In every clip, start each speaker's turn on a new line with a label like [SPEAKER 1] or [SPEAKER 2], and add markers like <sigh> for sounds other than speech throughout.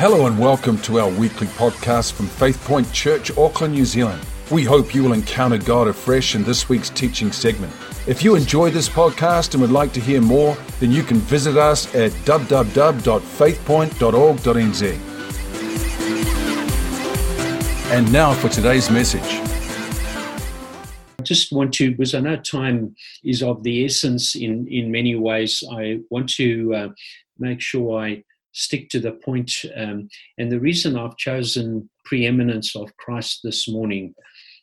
[SPEAKER 1] Hello and welcome to our weekly podcast from Faith Point Church, Auckland, New Zealand. We hope you will encounter God afresh in this week's teaching segment. If you enjoy this podcast and would like to hear more, then you can visit us at www.faithpoint.org.nz. And now for today's message.
[SPEAKER 2] I just want to, because I know time is of the essence in, in many ways, I want to uh, make sure I stick to the point. Um, and the reason I've chosen preeminence of Christ this morning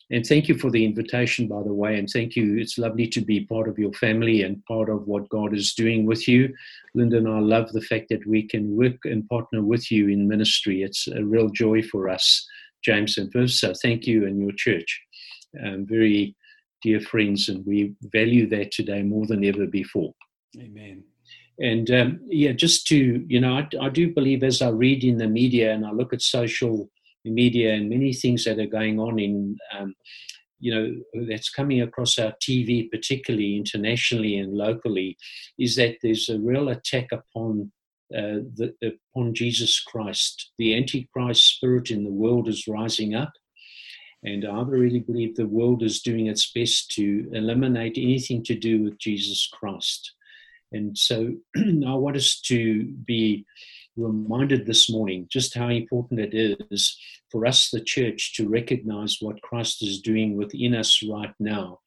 [SPEAKER 2] and thank you for the invitation, by the way. And thank you. It's lovely to be part of your family and part of what God is doing with you. Linda and I love the fact that we can work and partner with you in ministry. It's a real joy for us, James and Viv. So thank you and your church. Um, very dear friends, and we value that today more than ever before.
[SPEAKER 1] Amen.
[SPEAKER 2] And um, yeah, just to, you know, I, I do believe as I read in the media and I look at social media and many things that are going on in um, you know that's coming across our TV, particularly internationally and locally, is that there's a real attack upon uh, the, upon Jesus Christ. The Antichrist spirit in the world is rising up, and I really believe the world is doing its best to eliminate anything to do with Jesus Christ. And so <clears throat> I want us to be reminded this morning just how important it is for us, the church, to recognize what Christ is doing within us right now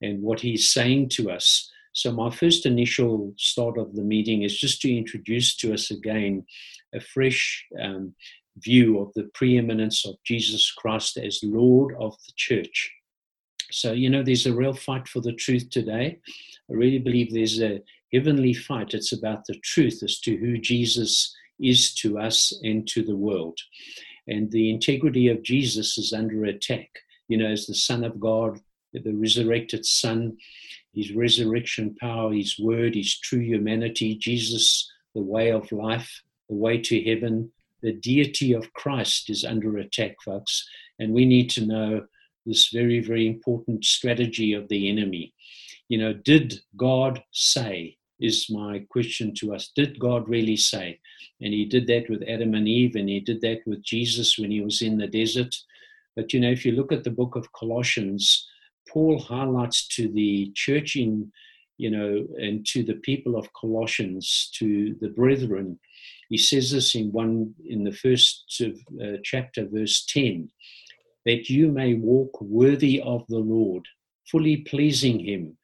[SPEAKER 2] and what he's saying to us. So, my first initial start of the meeting is just to introduce to us again a fresh um, view of the preeminence of Jesus Christ as Lord of the church. So, you know, there's a real fight for the truth today. I really believe there's a heavenly fight. It's about the truth as to who Jesus is to us and to the world. And the integrity of Jesus is under attack. You know, as the Son of God, the resurrected Son, his resurrection power, his word, his true humanity, Jesus, the way of life, the way to heaven, the deity of Christ is under attack, folks. And we need to know this very, very important strategy of the enemy. You know, did God say? Is my question to us. Did God really say? And he did that with Adam and Eve, and he did that with Jesus when he was in the desert. But you know, if you look at the book of Colossians, Paul highlights to the church in, you know, and to the people of Colossians, to the brethren, he says this in one in the first uh, chapter, verse 10, that you may walk worthy of the Lord, fully pleasing him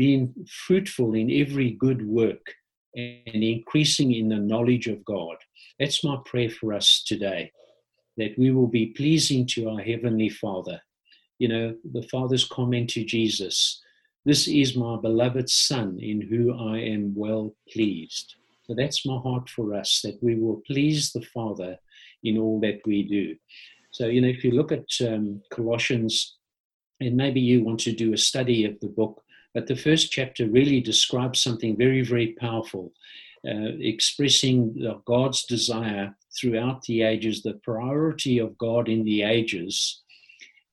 [SPEAKER 2] being fruitful in every good work and increasing in the knowledge of God. That's my prayer for us today, that we will be pleasing to our Heavenly Father. You know, the Father's comment to Jesus This is my beloved Son in whom I am well pleased. So that's my heart for us, that we will please the Father in all that we do. So, you know, if you look at um, Colossians, and maybe you want to do a study of the book, but the first chapter really describes something very, very powerful, uh, expressing God's desire throughout the ages, the priority of God in the ages.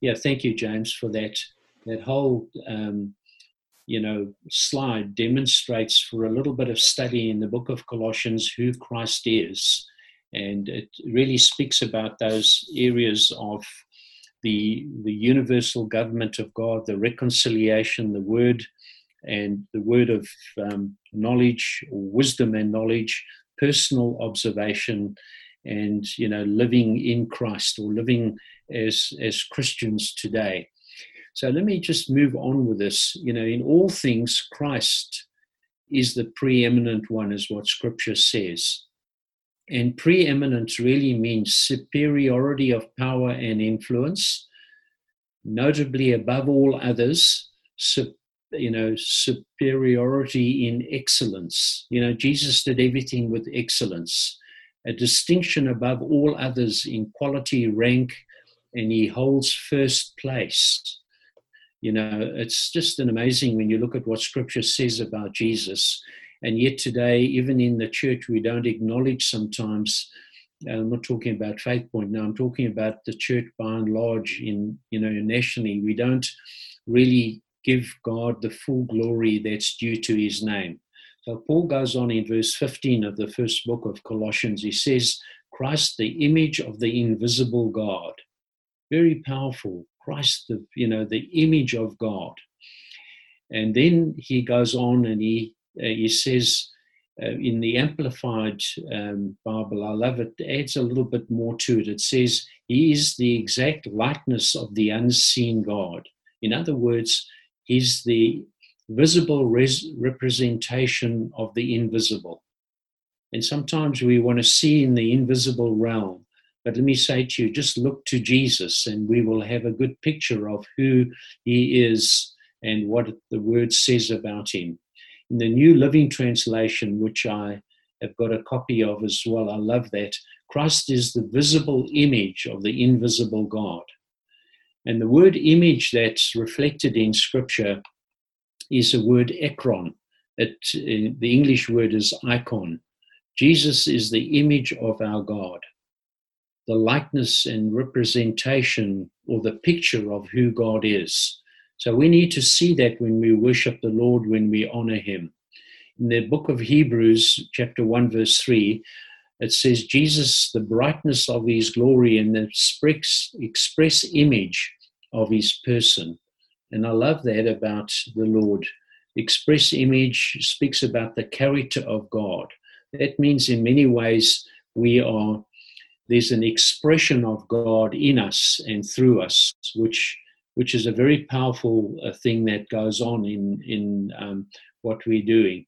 [SPEAKER 2] Yeah, thank you, James, for that. That whole, um, you know, slide demonstrates for a little bit of study in the book of Colossians who Christ is, and it really speaks about those areas of the, the universal government of God, the reconciliation, the word, and the word of um, knowledge, wisdom and knowledge, personal observation, and you know, living in Christ or living as as Christians today. So let me just move on with this. You know, in all things, Christ is the preeminent one, is what Scripture says. And preeminence really means superiority of power and influence, notably above all others, you know, superiority in excellence. You know, Jesus did everything with excellence, a distinction above all others in quality, rank, and he holds first place. You know, it's just an amazing when you look at what scripture says about Jesus and yet today, even in the church, we don't acknowledge sometimes. Uh, I'm not talking about Faith Point now. I'm talking about the church by and large. In you know nationally, we don't really give God the full glory that's due to His name. So Paul goes on in verse 15 of the first book of Colossians. He says, Christ, the image of the invisible God. Very powerful. Christ, the, you know, the image of God. And then he goes on and he, he says, uh, in the Amplified um, Bible, I love it, it adds a little bit more to it. It says, He is the exact likeness of the unseen God. In other words, He's the visible res- representation of the invisible. And sometimes we want to see in the invisible realm. But let me say to you, just look to Jesus and we will have a good picture of who he is and what the word says about him. In the New Living Translation, which I have got a copy of as well, I love that. Christ is the visible image of the invisible God. And the word image that's reflected in Scripture is a word eikon. It, the English word is icon. Jesus is the image of our God, the likeness and representation or the picture of who God is. So we need to see that when we worship the Lord, when we honor Him. In the book of Hebrews, chapter 1, verse 3, it says, Jesus, the brightness of His glory and the express, image of His person. And I love that about the Lord. Express image speaks about the character of God. That means in many ways we are there's an expression of God in us and through us, which which is a very powerful uh, thing that goes on in in um, what we're doing.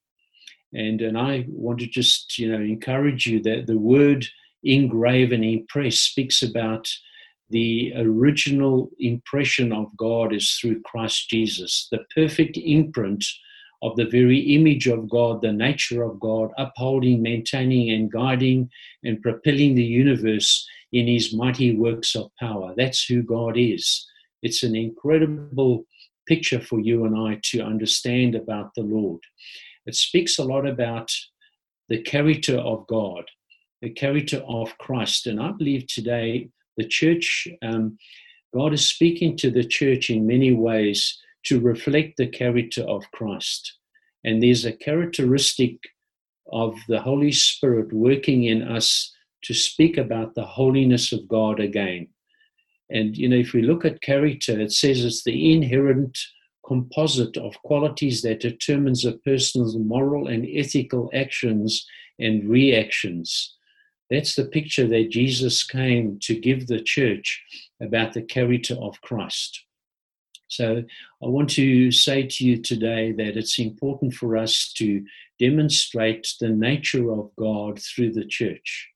[SPEAKER 2] And and I want to just you know encourage you that the word engrave and impress speaks about the original impression of God is through Christ Jesus, the perfect imprint of the very image of God, the nature of God, upholding, maintaining, and guiding and propelling the universe in his mighty works of power. That's who God is. It's an incredible picture for you and I to understand about the Lord. It speaks a lot about the character of God, the character of Christ. And I believe today the church, um, God is speaking to the church in many ways to reflect the character of Christ. And there's a characteristic of the Holy Spirit working in us to speak about the holiness of God again. And, you know, if we look at character, it says it's the inherent composite of qualities that determines a person's moral and ethical actions and reactions. That's the picture that Jesus came to give the church about the character of Christ. So I want to say to you today that it's important for us to demonstrate the nature of God through the church.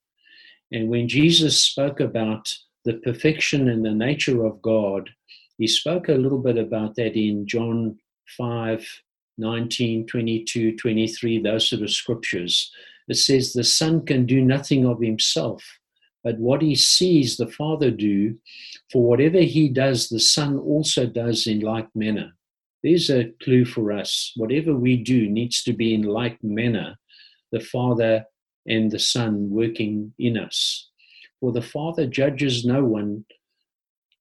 [SPEAKER 2] And when Jesus spoke about the perfection and the nature of God, he spoke a little bit about that in John 5 19, 22, 23, those sort of scriptures. It says, The Son can do nothing of himself, but what he sees the Father do, for whatever he does, the Son also does in like manner. There's a clue for us. Whatever we do needs to be in like manner, the Father and the Son working in us. For the Father judges no one,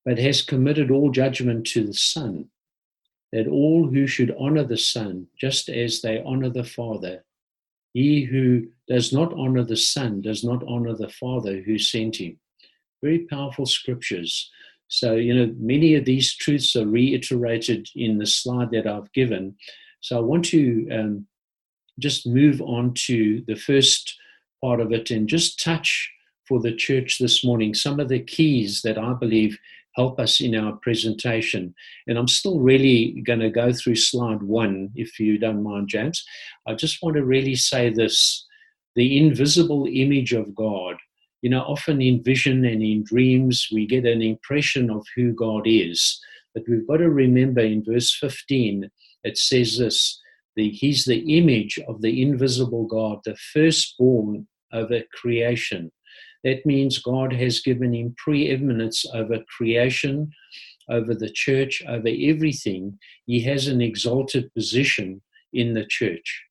[SPEAKER 2] but has committed all judgment to the Son, that all who should honor the Son, just as they honor the Father, he who does not honor the Son does not honor the Father who sent him. Very powerful scriptures. So, you know, many of these truths are reiterated in the slide that I've given. So, I want to um, just move on to the first part of it and just touch for the church this morning some of the keys that I believe help us in our presentation. And I'm still really going to go through slide one, if you don't mind, James. I just want to really say this the invisible image of God. You know, often in vision and in dreams, we get an impression of who God is. But we've got to remember in verse 15, it says this the, He's the image of the invisible God, the firstborn over creation. That means God has given him preeminence over creation, over the church, over everything. He has an exalted position in the church,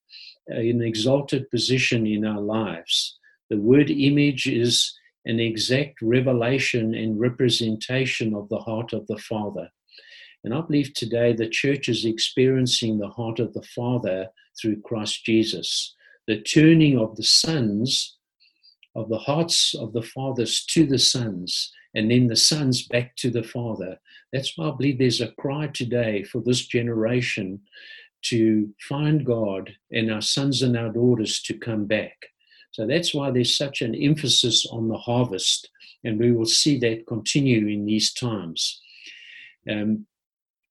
[SPEAKER 2] uh, an exalted position in our lives. The word image is an exact revelation and representation of the heart of the Father. And I believe today the church is experiencing the heart of the Father through Christ Jesus. The turning of the sons of the hearts of the fathers to the sons, and then the sons back to the father. That's why I believe there's a cry today for this generation to find God and our sons and our daughters to come back. So that's why there's such an emphasis on the harvest, and we will see that continue in these times. Um,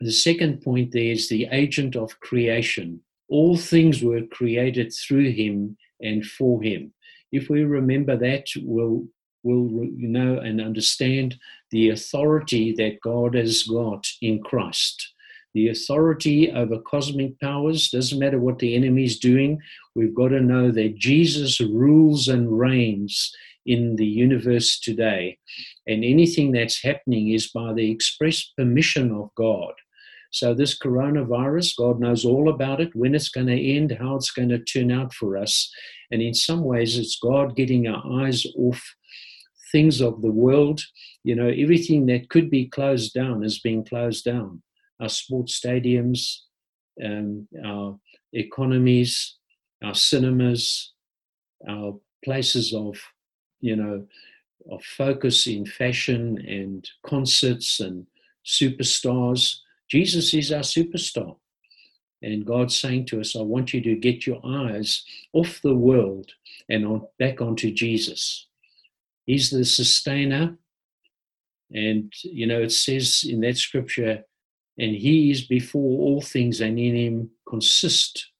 [SPEAKER 2] the second point there is the agent of creation. All things were created through him and for him. If we remember that, we'll, we'll know and understand the authority that God has got in Christ the authority over cosmic powers. Doesn't matter what the enemy's doing, we've got to know that Jesus rules and reigns in the universe today. And anything that's happening is by the express permission of God. So, this coronavirus, God knows all about it, when it's going to end, how it's going to turn out for us. And in some ways, it's God getting our eyes off things of the world. You know, everything that could be closed down is being closed down our sports stadiums, um, our economies, our cinemas, our places of, you know, of focus in fashion and concerts and superstars. Jesus is our superstar. And God's saying to us, I want you to get your eyes off the world and on, back onto Jesus. He's the sustainer. And, you know, it says in that scripture, and he is before all things, and in him consist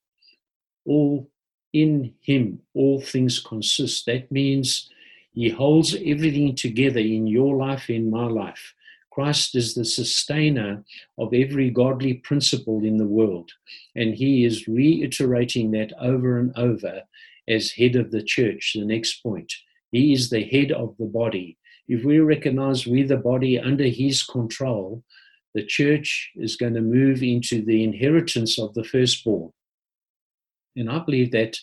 [SPEAKER 2] all in him all things consist. That means he holds everything together in your life, in my life. Christ is the sustainer of every godly principle in the world. And he is reiterating that over and over as head of the church. The next point. He is the head of the body. If we recognize we're the body under his control, the church is going to move into the inheritance of the firstborn. And I believe that,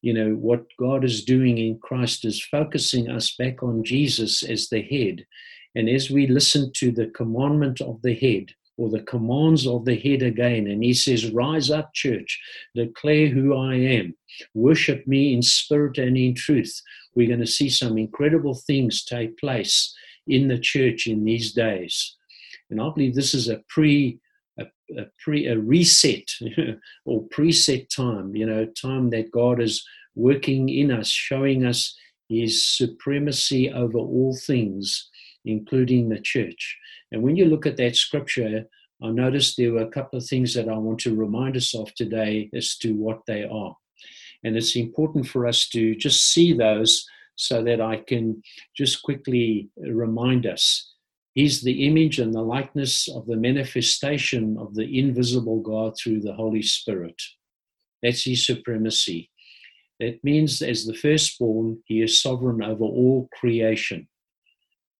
[SPEAKER 2] you know, what God is doing in Christ is focusing us back on Jesus as the head. And as we listen to the commandment of the head, or the commands of the head again, and he says, Rise up, church, declare who I am, worship me in spirit and in truth. We're going to see some incredible things take place in the church in these days. And I believe this is a pre a, a pre a reset <laughs> or preset time, you know, time that God is working in us, showing us his supremacy over all things, including the church. And when you look at that scripture, I noticed there were a couple of things that I want to remind us of today as to what they are. And it's important for us to just see those so that I can just quickly remind us. He's the image and the likeness of the manifestation of the invisible God through the Holy Spirit. That's his supremacy. That means, as the firstborn, he is sovereign over all creation.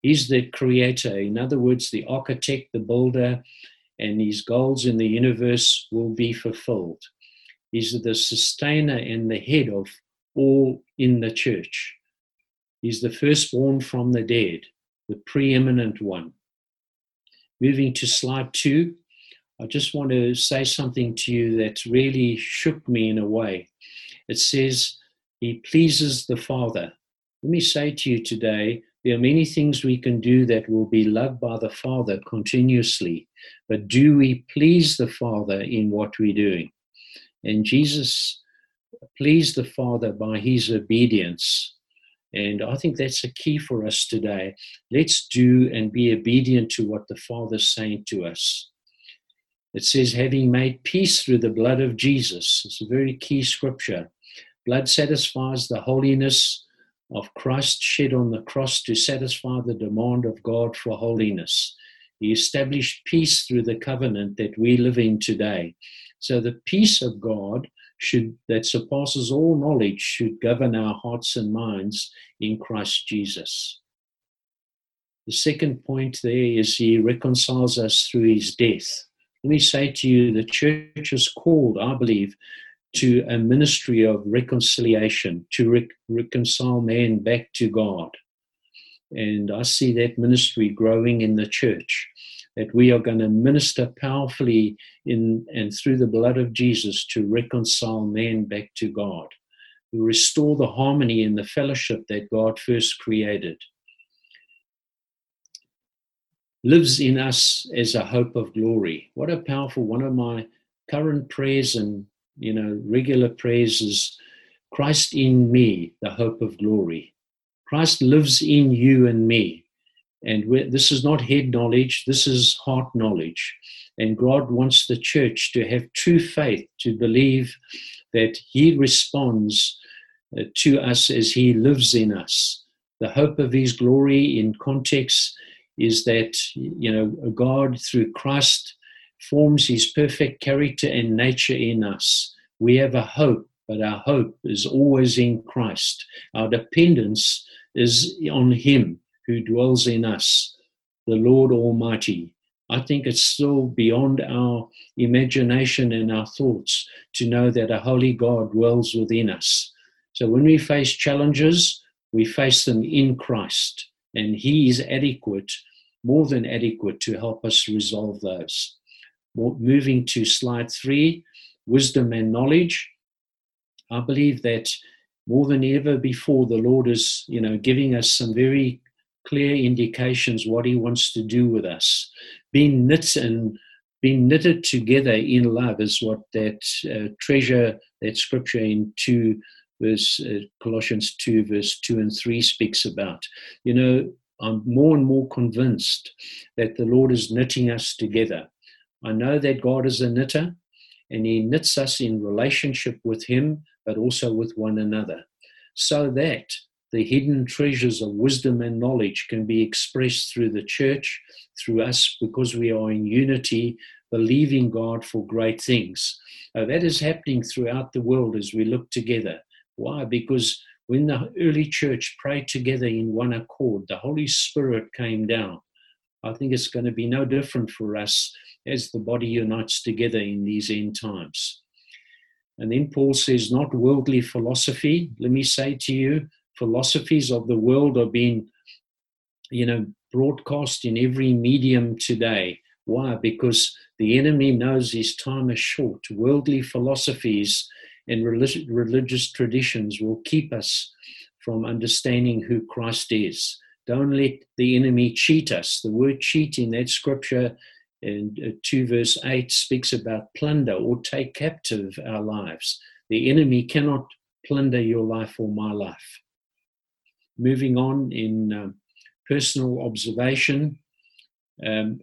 [SPEAKER 2] He's the creator, in other words, the architect, the builder, and his goals in the universe will be fulfilled. He's the sustainer and the head of all in the church. He's the firstborn from the dead the preeminent one. Moving to slide two, I just want to say something to you that really shook me in a way. It says, He pleases the Father. Let me say to you today, there are many things we can do that will be loved by the Father continuously, but do we please the Father in what we're doing? And Jesus pleased the Father by his obedience. And I think that's a key for us today. Let's do and be obedient to what the Father's saying to us. It says, having made peace through the blood of Jesus. It's a very key scripture. Blood satisfies the holiness of Christ shed on the cross to satisfy the demand of God for holiness. He established peace through the covenant that we live in today. So the peace of God should that surpasses all knowledge should govern our hearts and minds in Christ Jesus. The second point there is he reconciles us through his death. Let me say to you, the church is called, I believe, to a ministry of reconciliation, to re- reconcile man back to God. And I see that ministry growing in the church that we are going to minister powerfully in and through the blood of Jesus to reconcile man back to God. to restore the harmony and the fellowship that God first created. Lives in us as a hope of glory. What a powerful one of my current prayers and you know regular prayers is Christ in me, the hope of glory. Christ lives in you and me. And this is not head knowledge, this is heart knowledge. And God wants the church to have true faith, to believe that He responds uh, to us as He lives in us. The hope of His glory in context is that, you know, God through Christ forms His perfect character and nature in us. We have a hope, but our hope is always in Christ. Our dependence is on Him who dwells in us, the Lord Almighty. I think it's still beyond our imagination and our thoughts to know that a holy God dwells within us. So when we face challenges, we face them in Christ, and He is adequate, more than adequate, to help us resolve those. Moving to slide three wisdom and knowledge. I believe that more than ever before, the Lord is, you know, giving us some very clear indications what He wants to do with us. Being knit and being knitted together in love is what that uh, treasure, that scripture in two verse uh, Colossians two verse two and three speaks about. You know, I'm more and more convinced that the Lord is knitting us together. I know that God is a knitter, and He knits us in relationship with Him, but also with one another, so that the hidden treasures of wisdom and knowledge can be expressed through the church, through us, because we are in unity, believing God for great things. Now, that is happening throughout the world as we look together. Why? Because when the early church prayed together in one accord, the Holy Spirit came down. I think it's going to be no different for us as the body unites together in these end times. And then Paul says, not worldly philosophy. Let me say to you, philosophies of the world are being, you know, broadcast in every medium today. Why? Because the enemy knows his time is short. Worldly philosophies and religious traditions will keep us from understanding who Christ is. Don't let the enemy cheat us. The word cheat in that scripture in uh, 2 verse 8 speaks about plunder or take captive our lives. The enemy cannot plunder your life or my life moving on in uh, personal observation, um,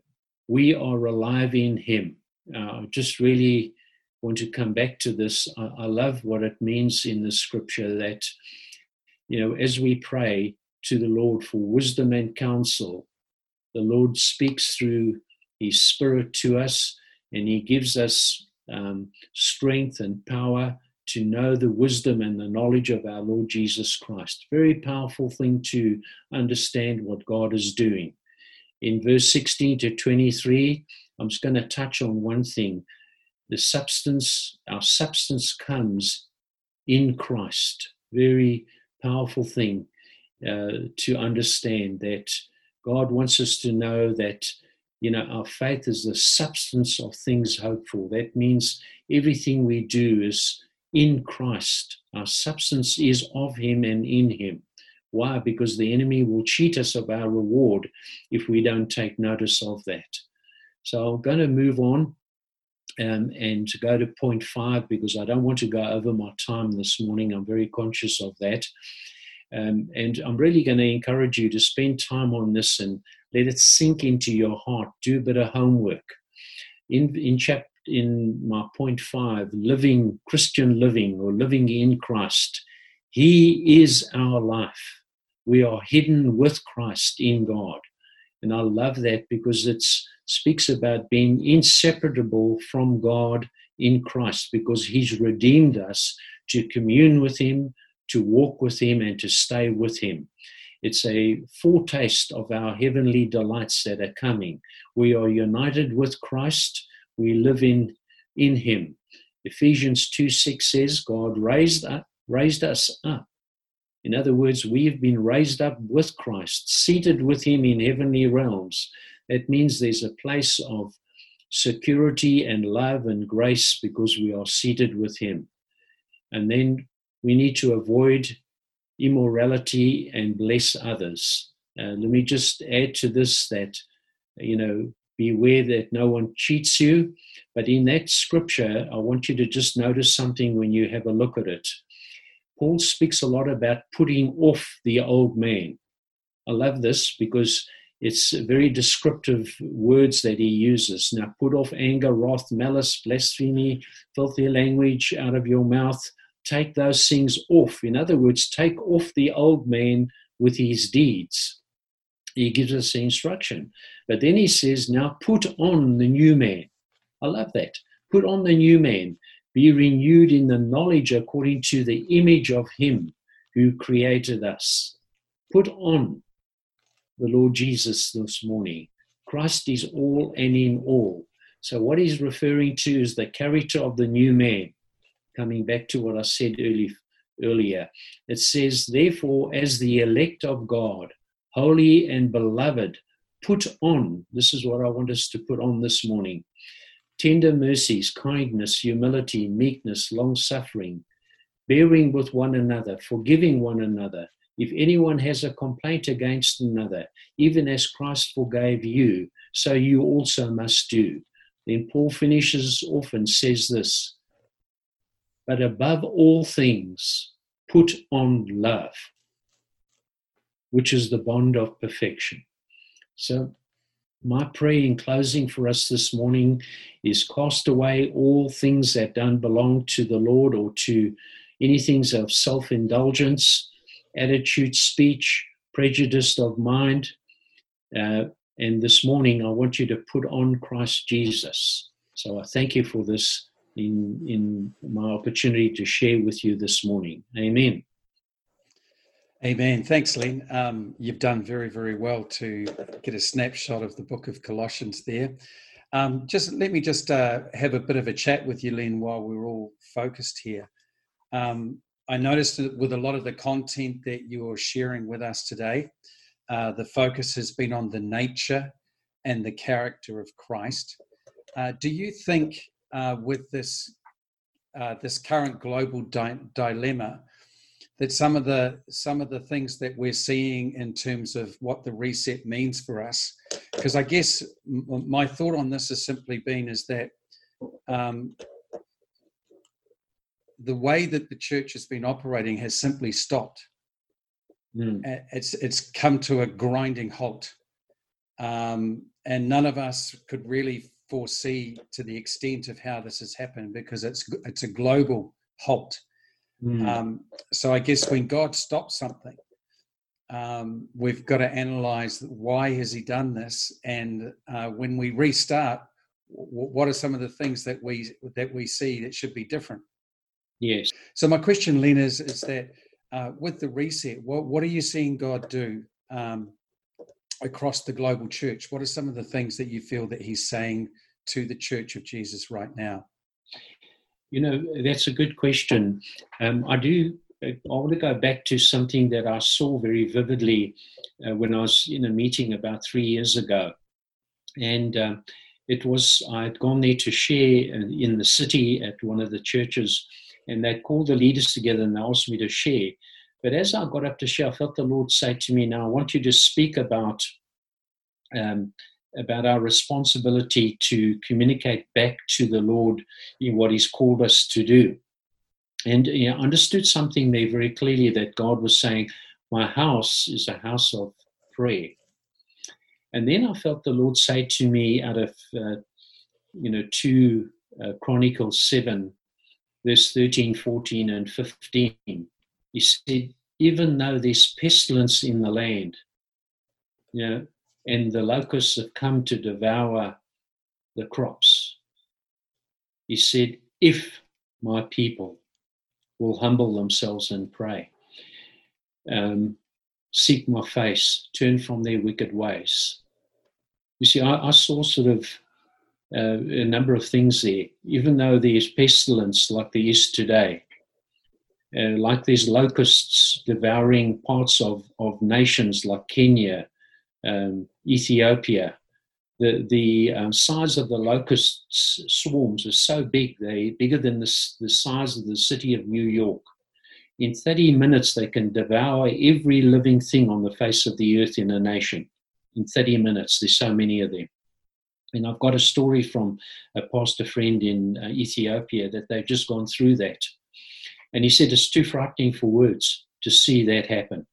[SPEAKER 2] we are alive in Him. Uh, I just really want to come back to this. I, I love what it means in the scripture that, you know, as we pray to the Lord for wisdom and counsel, the Lord speaks through His Spirit to us and He gives us um, strength and power to know the wisdom and the knowledge of our Lord Jesus Christ. Very powerful thing to understand what God is doing. In verse 16 to 23, I'm just going to touch on one thing. The substance, our substance comes in Christ. Very powerful thing uh, to understand that God wants us to know that you know our faith is the substance of things hoped for. That means everything we do is in Christ. Our substance is of Him and in Him. Why? Because the enemy will cheat us of our reward if we don't take notice of that. So I'm going to move on um, and go to point five because I don't want to go over my time this morning. I'm very conscious of that. Um, and I'm really going to encourage you to spend time on this and let it sink into your heart. Do a bit of homework. In, in chapter in my point five, living Christian living or living in Christ. He is our life. We are hidden with Christ in God. And I love that because it speaks about being inseparable from God in Christ because He's redeemed us to commune with Him, to walk with Him, and to stay with Him. It's a foretaste of our heavenly delights that are coming. We are united with Christ we live in in him. Ephesians 2 6 says, God raised up, raised us up. In other words, we've been raised up with Christ, seated with him in heavenly realms. That means there's a place of security and love and grace because we are seated with him. And then we need to avoid immorality and bless others. Uh, let me just add to this that, you know, beware that no one cheats you. But in that scripture, I want you to just notice something when you have a look at it. Paul speaks a lot about putting off the old man. I love this because it's very descriptive words that he uses. Now, put off anger, wrath, malice, blasphemy, filthy language out of your mouth. Take those things off. In other words, take off the old man with his deeds. He gives us the instruction. But then he says, now put on the new man. I love that. Put on the new man. Be renewed in the knowledge according to the image of him who created us. Put on the Lord Jesus this morning. Christ is all and in all. So, what he's referring to is the character of the new man. Coming back to what I said early, earlier, it says, Therefore, as the elect of God, holy and beloved, put on this is what I want us to put on this morning tender mercies, kindness, humility, meekness, long suffering, bearing with one another, forgiving one another if anyone has a complaint against another, even as Christ forgave you, so you also must do. Then Paul finishes off and says this But above all things, put on love, which is the bond of perfection. So, my prayer in closing for us this morning is cast away all things that don't belong to the Lord or to anything of self indulgence attitude, speech, prejudice of mind. Uh, and this morning, I want you to put on Christ Jesus. So I thank you for this in, in my opportunity to share with you this morning. Amen.
[SPEAKER 3] Amen. Thanks, Len. Um, you've done very, very well to get a snapshot of the book of Colossians there. Um, just let me just uh, have a bit of a chat with you, Len, while we're all focused here. Um, I noticed that with a lot of the content that you're sharing with us today, uh, the focus has been on the nature and the character of Christ. Uh, do you think uh, with this uh, this current global di- dilemma that some of the some of the things that we're seeing in terms of what the reset means for us? Because I guess m- my thought on this has simply been is that um, the way that the church has been operating has simply stopped. Mm. It's it's come to a grinding halt, um, and none of us could really foresee to the extent of how this has happened because it's it's a global halt. Mm. Um, so I guess when God stops something, um, we've got to analyze why has He done this, and uh, when we restart, w- what are some of the things that we that we see that should be different?
[SPEAKER 2] Yes.
[SPEAKER 3] So my question, Lena, is, is that uh, with the reset, what, what are you seeing God do um, across the global church? What are some of the things that you feel that He's saying to the Church of Jesus right now?
[SPEAKER 2] You know, that's a good question. Um, I do. I want to go back to something that I saw very vividly uh, when I was in a meeting about three years ago, and uh, it was I had gone there to share in the city at one of the churches and they called the leaders together and they asked me to share. But as I got up to share, I felt the Lord say to me, "Now I want you to speak about um, about our responsibility to communicate back to the Lord in what He's called us to do." And you know, understood something there very clearly that God was saying, "My house is a house of prayer." And then I felt the Lord say to me out of uh, you know two uh, Chronicles seven verse 13, 14, and 15. He said, Even though there's pestilence in the land, you know, and the locusts have come to devour the crops, he said, If my people will humble themselves and pray, um, seek my face, turn from their wicked ways. You see, I, I saw sort of uh, a number of things there. Even though there's pestilence like there is today, uh, like these locusts devouring parts of, of nations like Kenya, um, Ethiopia, the, the um, size of the locust swarms are so big, they're bigger than the, the size of the city of New York. in 30 minutes, they can devour every living thing on the face of the earth in a nation. In 30 minutes, there's so many of them. And I've got a story from a pastor friend in uh, Ethiopia that they've just gone through that. And he said it's too frightening for words to see that happen.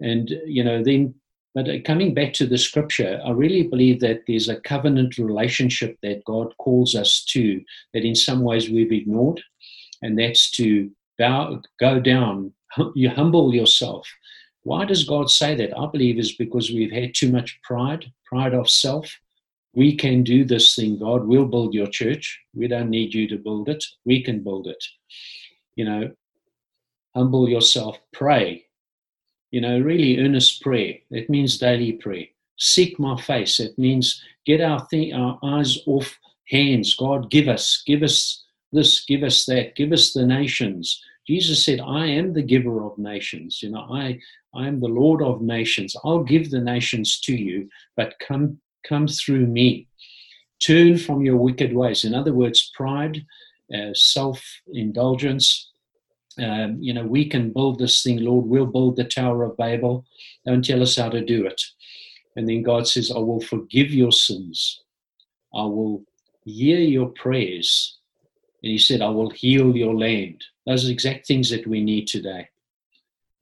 [SPEAKER 2] And, you know, then, but uh, coming back to the scripture, I really believe that there's a covenant relationship that God calls us to that in some ways we've ignored. And that's to bow, go down, you humble yourself. Why does God say that? I believe is because we've had too much pride, pride of self. We can do this thing, God. We'll build your church. We don't need you to build it. We can build it. You know, humble yourself, pray. You know, really earnest prayer. It means daily prayer. Seek my face. It means get our, th- our eyes off hands. God, give us, give us this, give us that, give us the nations. Jesus said, I am the giver of nations. You know, I, I am the Lord of nations. I'll give the nations to you, but come, come through me. Turn from your wicked ways. In other words, pride, uh, self indulgence. Um, you know, we can build this thing, Lord. We'll build the Tower of Babel. Don't tell us how to do it. And then God says, I will forgive your sins. I will hear your prayers. And He said, I will heal your land. Those are exact things that we need today.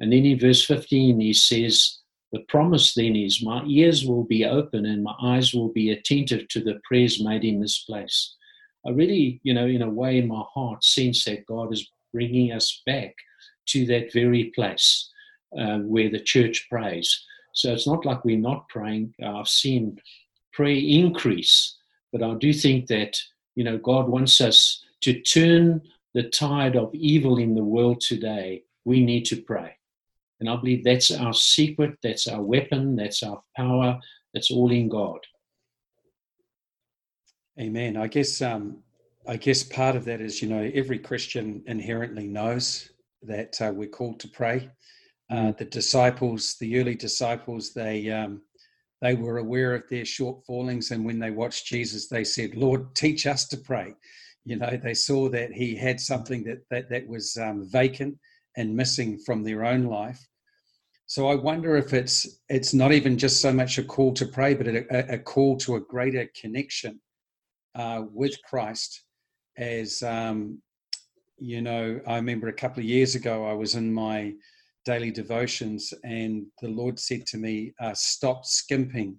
[SPEAKER 2] And then in verse 15, he says, The promise then is, My ears will be open and my eyes will be attentive to the prayers made in this place. I really, you know, in a way, in my heart, sense that God is bringing us back to that very place uh, where the church prays. So it's not like we're not praying. I've seen prayer increase, but I do think that, you know, God wants us to turn the tide of evil in the world today, we need to pray. And I believe that's our secret, that's our weapon, that's our power, that's all in God.
[SPEAKER 3] Amen. I guess um, I guess part of that is you know every Christian inherently knows that uh, we're called to pray. Uh, mm. the disciples, the early disciples, they um, they were aware of their shortfallings, and when they watched Jesus, they said, "Lord, teach us to pray." you know they saw that he had something that that, that was um, vacant and missing from their own life so i wonder if it's it's not even just so much a call to pray but a, a call to a greater connection uh, with christ as um, you know i remember a couple of years ago i was in my daily devotions and the lord said to me uh, stop skimping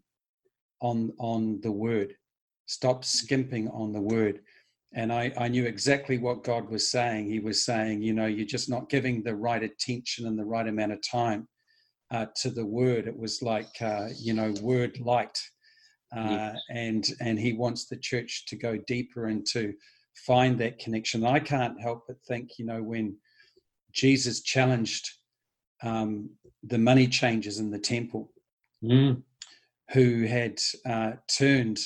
[SPEAKER 3] on on the word stop skimping on the word and I, I knew exactly what God was saying. He was saying, you know, you're just not giving the right attention and the right amount of time uh, to the word. It was like, uh, you know, word light, uh, yes. and and He wants the church to go deeper and to find that connection. I can't help but think, you know, when Jesus challenged um, the money changers in the temple, mm. who had uh, turned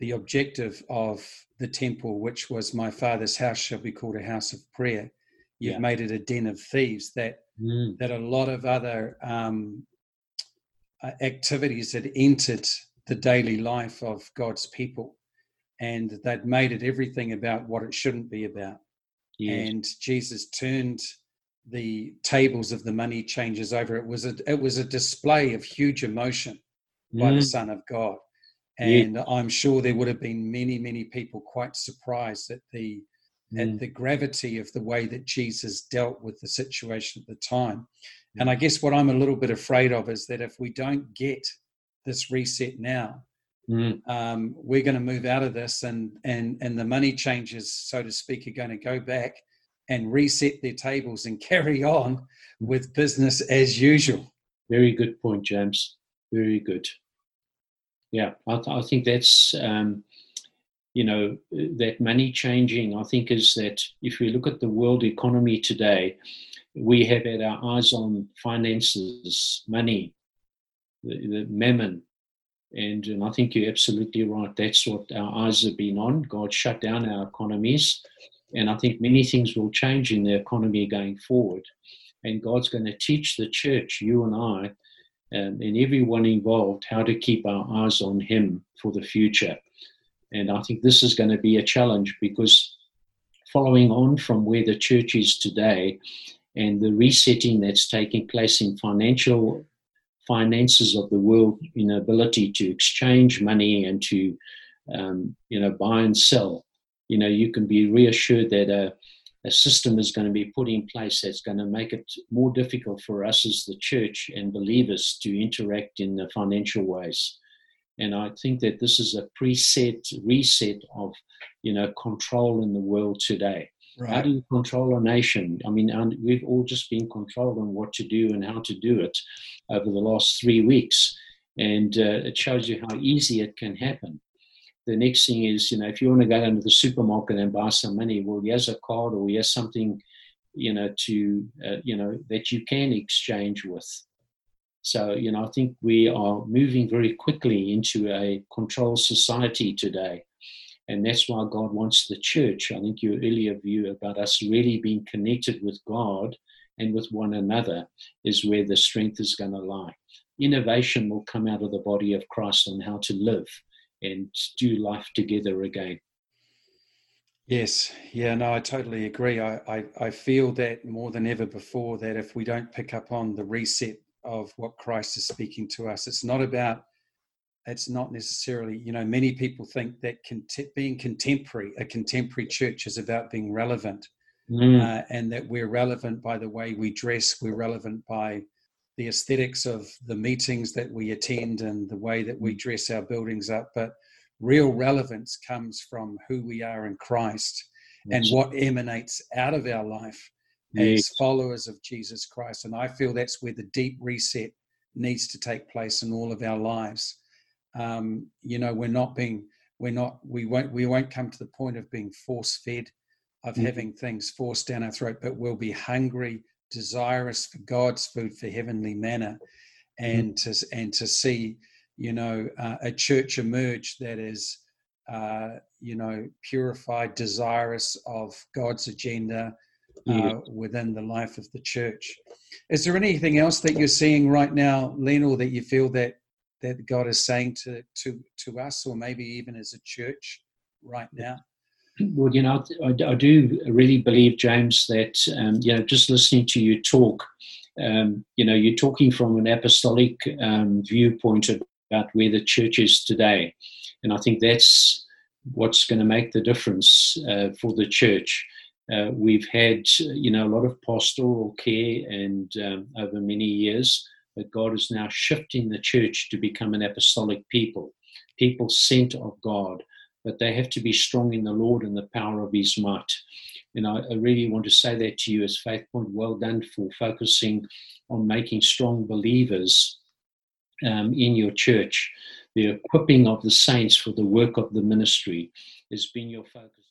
[SPEAKER 3] the objective of the temple, which was my father's house, shall be called a house of prayer. You've yeah. made it a den of thieves. That mm. that a lot of other um, uh, activities had entered the daily life of God's people, and they'd made it everything about what it shouldn't be about. Yes. And Jesus turned the tables of the money changers over. It was a it was a display of huge emotion by the mm. Son of God and yeah. I'm sure there would have been many, many people quite surprised at the mm. at the gravity of the way that Jesus dealt with the situation at the time. Mm. And I guess what I'm a little bit afraid of is that if we don't get this reset now, mm. um, we're going to move out of this, and and and the money changers, so to speak, are going to go back and reset their tables and <laughs> carry on with business as usual.
[SPEAKER 2] Very good point, James. Very good yeah, I, th- I think that's um, you know that money changing. I think is that if we look at the world economy today, we have had our eyes on finances, money, the, the mammon, and, and I think you're absolutely right. That's what our eyes have been on. God shut down our economies, and I think many things will change in the economy going forward. And God's going to teach the church, you and I, um, and everyone involved how to keep our eyes on Him for the future. And I think this is going to be a challenge because following on from where the church is today, and the resetting that's taking place in financial finances of the world, in ability to exchange money and to um, you know buy and sell. You know, you can be reassured that a, a system is going to be put in place that's going to make it more difficult for us as the church and believers to interact in the financial ways. And I think that this is a preset reset of, you know, control in the world today. Right. How do you control a nation? I mean, we've all just been controlled on what to do and how to do it over the last three weeks. And uh, it shows you how easy it can happen. The next thing is, you know, if you want to go down to the supermarket and buy some money, well, here's a card or here's something, you know, to, uh, you know, that you can exchange with. So, you know, I think we are moving very quickly into a controlled society today. And that's why God wants the church. I think your earlier view about us really being connected with God and with one another is where the strength is going to lie. Innovation will come out of the body of Christ on how to live and do life together again.
[SPEAKER 3] Yes, yeah, no, I totally agree. I, I, I feel that more than ever before that if we don't pick up on the reset of what Christ is speaking to us. It's not about, it's not necessarily, you know, many people think that cont- being contemporary, a contemporary church is about being relevant. Mm. Uh, and that we're relevant by the way we dress, we're relevant by the aesthetics of the meetings that we attend and the way that we mm. dress our buildings up. But real relevance comes from who we are in Christ and what emanates out of our life yes. as followers of Jesus Christ. And I feel that's where the deep reset needs to take place in all of our lives. Um, you know, we're not being, we're not, we won't, we won't come to the point of being force fed, of mm. having things forced down our throat, but we'll be hungry, desirous for God's food, for heavenly manna, and mm to and to see, you know, uh, a church emerge that is, uh, you know, purified, desirous of God's agenda, uh, within the life of the church. Is there anything else that you're seeing right now, Len, that you feel that that God is saying to to to us, or maybe even as a church right now? <clears throat>
[SPEAKER 2] Well, you know, I, I do really believe, James, that um, you know, just listening to you talk, um, you know, you're talking from an apostolic um, viewpoint about where the church is today, and I think that's what's going to make the difference uh, for the church. Uh, we've had, you know, a lot of pastoral care and um, over many years, but God is now shifting the church to become an apostolic people, people sent of God, but they have to be strong in the Lord and the power of His might. And I, I really want to say that to you as Faith Point. Well done for focusing on making strong believers um, in your church. The equipping of the saints for the work of the ministry has been your focus.